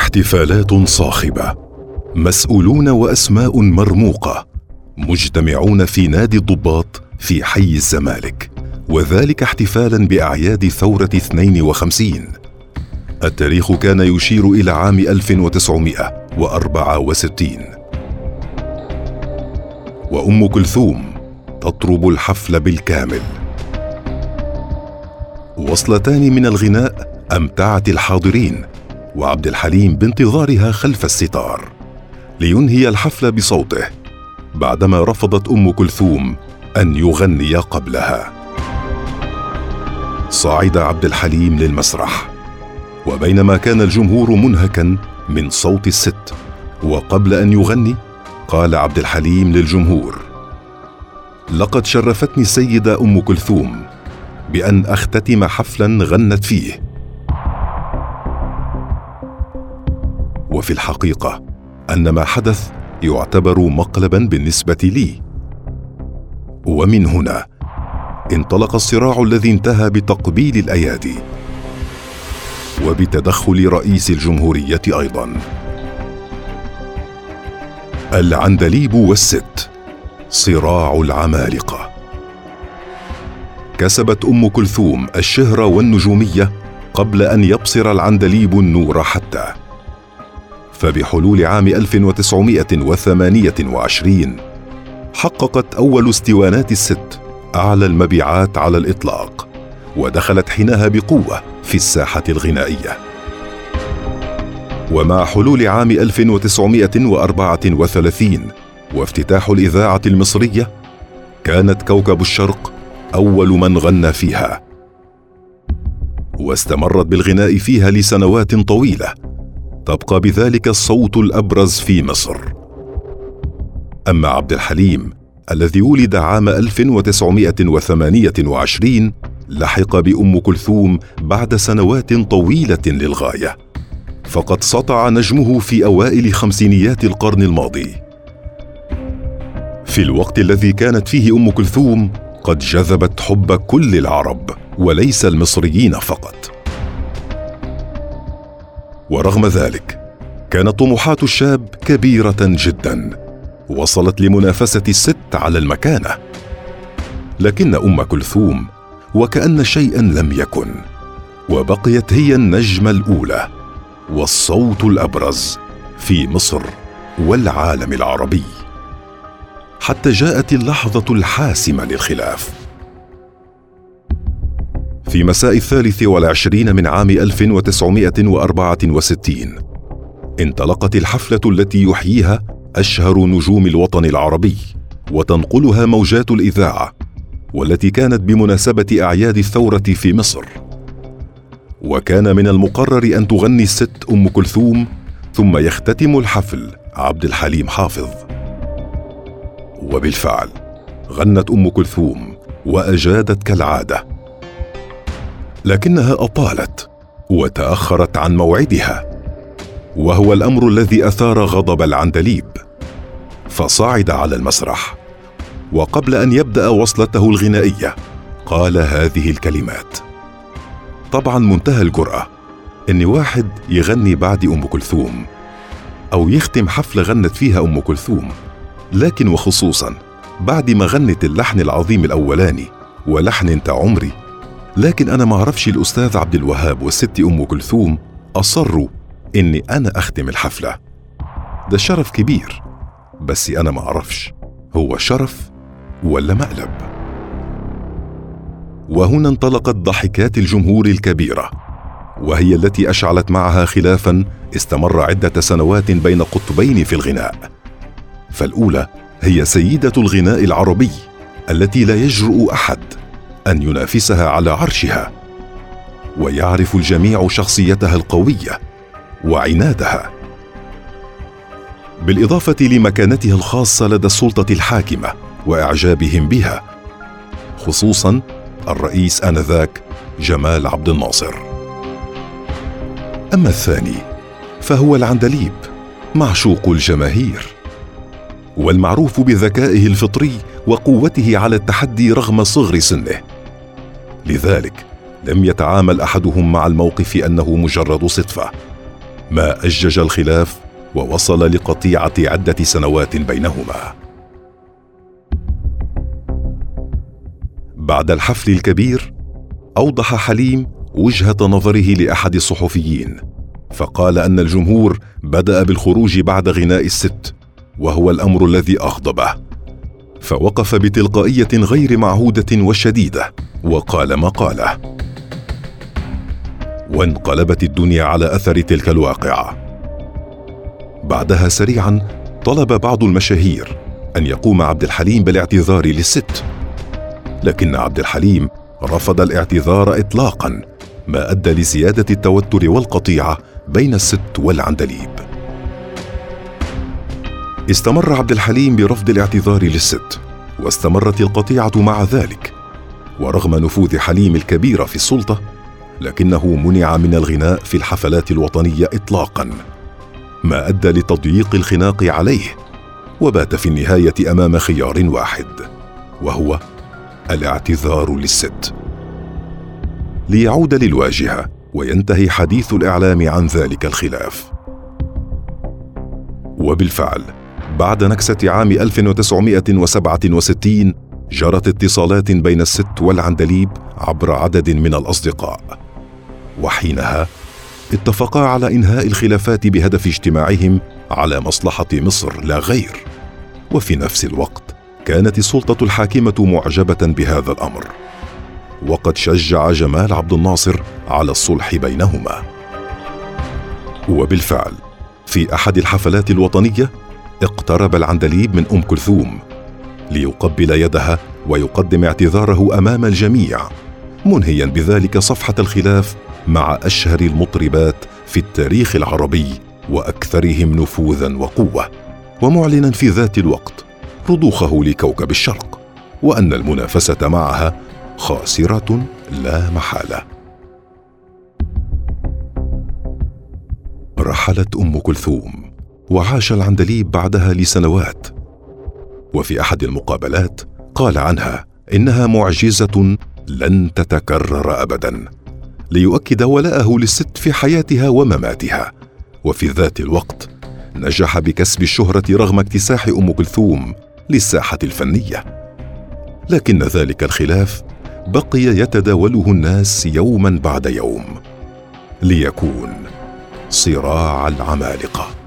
احتفالات صاخبة. مسؤولون وأسماء مرموقة. مجتمعون في نادي الضباط في حي الزمالك. وذلك احتفالا بأعياد ثورة 52 التاريخ كان يشير إلى عام 1964 وأم كلثوم تطرب الحفل بالكامل. وصلتان من الغناء امتعت الحاضرين؟ وعبد الحليم بانتظارها خلف الستار لينهي الحفل بصوته بعدما رفضت أم كلثوم أن يغني قبلها. صعد عبد الحليم للمسرح وبينما كان الجمهور منهكا من صوت الست وقبل أن يغني قال عبد الحليم للجمهور لقد شرفتني السيده أم كلثوم بأن أختتم حفلا غنت فيه وفي الحقيقة أن ما حدث يعتبر مقلبا بالنسبة لي. ومن هنا انطلق الصراع الذي انتهى بتقبيل الأيادي وبتدخل رئيس الجمهورية أيضا. العندليب والست صراع العمالقة. كسبت أم كلثوم الشهرة والنجومية قبل أن يبصر العندليب النور حتى فبحلول عام 1928 حققت أول اسطوانات الست أعلى المبيعات على الإطلاق ودخلت حينها بقوة في الساحة الغنائية. ومع حلول عام 1934 وافتتاح الإذاعة المصرية كانت كوكب الشرق أول من غنى فيها. واستمرت بالغناء فيها لسنوات طويلة. تبقى بذلك الصوت الأبرز في مصر. أما عبد الحليم الذي ولد عام 1928 لحق بأم كلثوم بعد سنوات طويلة للغاية. فقد سطع نجمه في أوائل خمسينيات القرن الماضي. في الوقت الذي كانت فيه أم كلثوم قد جذبت حب كل العرب وليس المصريين فقط. ورغم ذلك كانت طموحات الشاب كبيرة جدا. وصلت لمنافسة الست على المكانة. لكن أم كلثوم وكأن شيئا لم يكن وبقيت هي النجمة الأولى والصوت الأبرز في مصر والعالم العربي. حتى جاءت اللحظة الحاسمة للخلاف. في مساء الثالث والعشرين من عام 1964 انطلقت الحفلة التي يحييها أشهر نجوم الوطن العربي وتنقلها موجات الإذاعة والتي كانت بمناسبة أعياد الثورة في مصر. وكان من المقرر أن تغني الست أم كلثوم ثم يختتم الحفل عبد الحليم حافظ. وبالفعل غنت أم كلثوم وأجادت كالعادة. لكنها أطالت وتأخرت عن موعدها وهو الأمر الذي أثار غضب العندليب فصعد على المسرح وقبل أن يبدأ وصلته الغنائية قال هذه الكلمات. طبعا منتهى الجرأة إن واحد يغني بعد أم كلثوم أو يختم حفله غنت فيها أم كلثوم لكن وخصوصا بعد ما غنت اللحن العظيم الأولاني ولحن انت عمري لكن أنا ما أعرفش الأستاذ عبد الوهاب والست أم كلثوم أصروا إني أنا أختم الحفلة. ده شرف كبير بس أنا ما أعرفش هو شرف ولا مقلب؟ وهنا انطلقت ضحكات الجمهور الكبيرة وهي التي أشعلت معها خلافا استمر عدة سنوات بين قطبين في الغناء. فالأولى هي سيدة الغناء العربي التي لا يجرؤ أحد. أن ينافسها على عرشها ويعرف الجميع شخصيتها القوية وعنادها. بالإضافة لمكانتها الخاصة لدى السلطة الحاكمة وإعجابهم بها خصوصا الرئيس آنذاك جمال عبد الناصر. أما الثاني فهو العندليب معشوق الجماهير والمعروف بذكائه الفطري وقوته على التحدي رغم صغر سنه. لذلك لم يتعامل أحدهم مع الموقف أنه مجرد صدفة. ما أجج الخلاف ووصل لقطيعة عدة سنوات بينهما. بعد الحفل الكبير أوضح حليم وجهة نظره لأحد الصحفيين فقال أن الجمهور بدأ بالخروج بعد غناء الست وهو الأمر الذي أغضبه. فوقف بتلقائية غير معهودة وشديدة وقال ما قاله. وانقلبت الدنيا على أثر تلك الواقعة. بعدها سريعا طلب بعض المشاهير أن يقوم عبد الحليم بالاعتذار للست. لكن عبد الحليم رفض الاعتذار اطلاقا ما أدى لزيادة التوتر والقطيعة بين الست والعندليب. استمر عبد الحليم برفض الاعتذار للست واستمرت القطيعة مع ذلك. ورغم نفوذ حليم الكبير في السلطة لكنه منع من الغناء في الحفلات الوطنية اطلاقا. ما أدى لتضييق الخناق عليه وبات في النهاية أمام خيار واحد وهو الاعتذار للست. ليعود للواجهة وينتهي حديث الإعلام عن ذلك الخلاف. وبالفعل بعد نكسة عام 1967 جرت اتصالات بين الست والعندليب عبر عدد من الأصدقاء. وحينها اتفقا على إنهاء الخلافات بهدف اجتماعهم على مصلحة مصر لا غير. وفي نفس الوقت كانت السلطة الحاكمة معجبة بهذا الأمر. وقد شجع جمال عبد الناصر على الصلح بينهما. وبالفعل في أحد الحفلات الوطنية اقترب العندليب من أم كلثوم ليقبل يدها ويقدم اعتذاره أمام الجميع منهيا بذلك صفحة الخلاف مع أشهر المطربات في التاريخ العربي وأكثرهم نفوذا وقوة ومعلنا في ذات الوقت رضوخه لكوكب الشرق وأن المنافسة معها خاسرة لا محالة. رحلت أم كلثوم وعاش العندليب بعدها لسنوات. وفي أحد المقابلات قال عنها إنها معجزة لن تتكرر ابدا ليؤكد ولاءه للست في حياتها ومماتها. وفي ذات الوقت نجح بكسب الشهرة رغم اكتساح أم كلثوم للساحة الفنية. لكن ذلك الخلاف بقي يتداوله الناس يوما بعد يوم ليكون صراع العمالقة.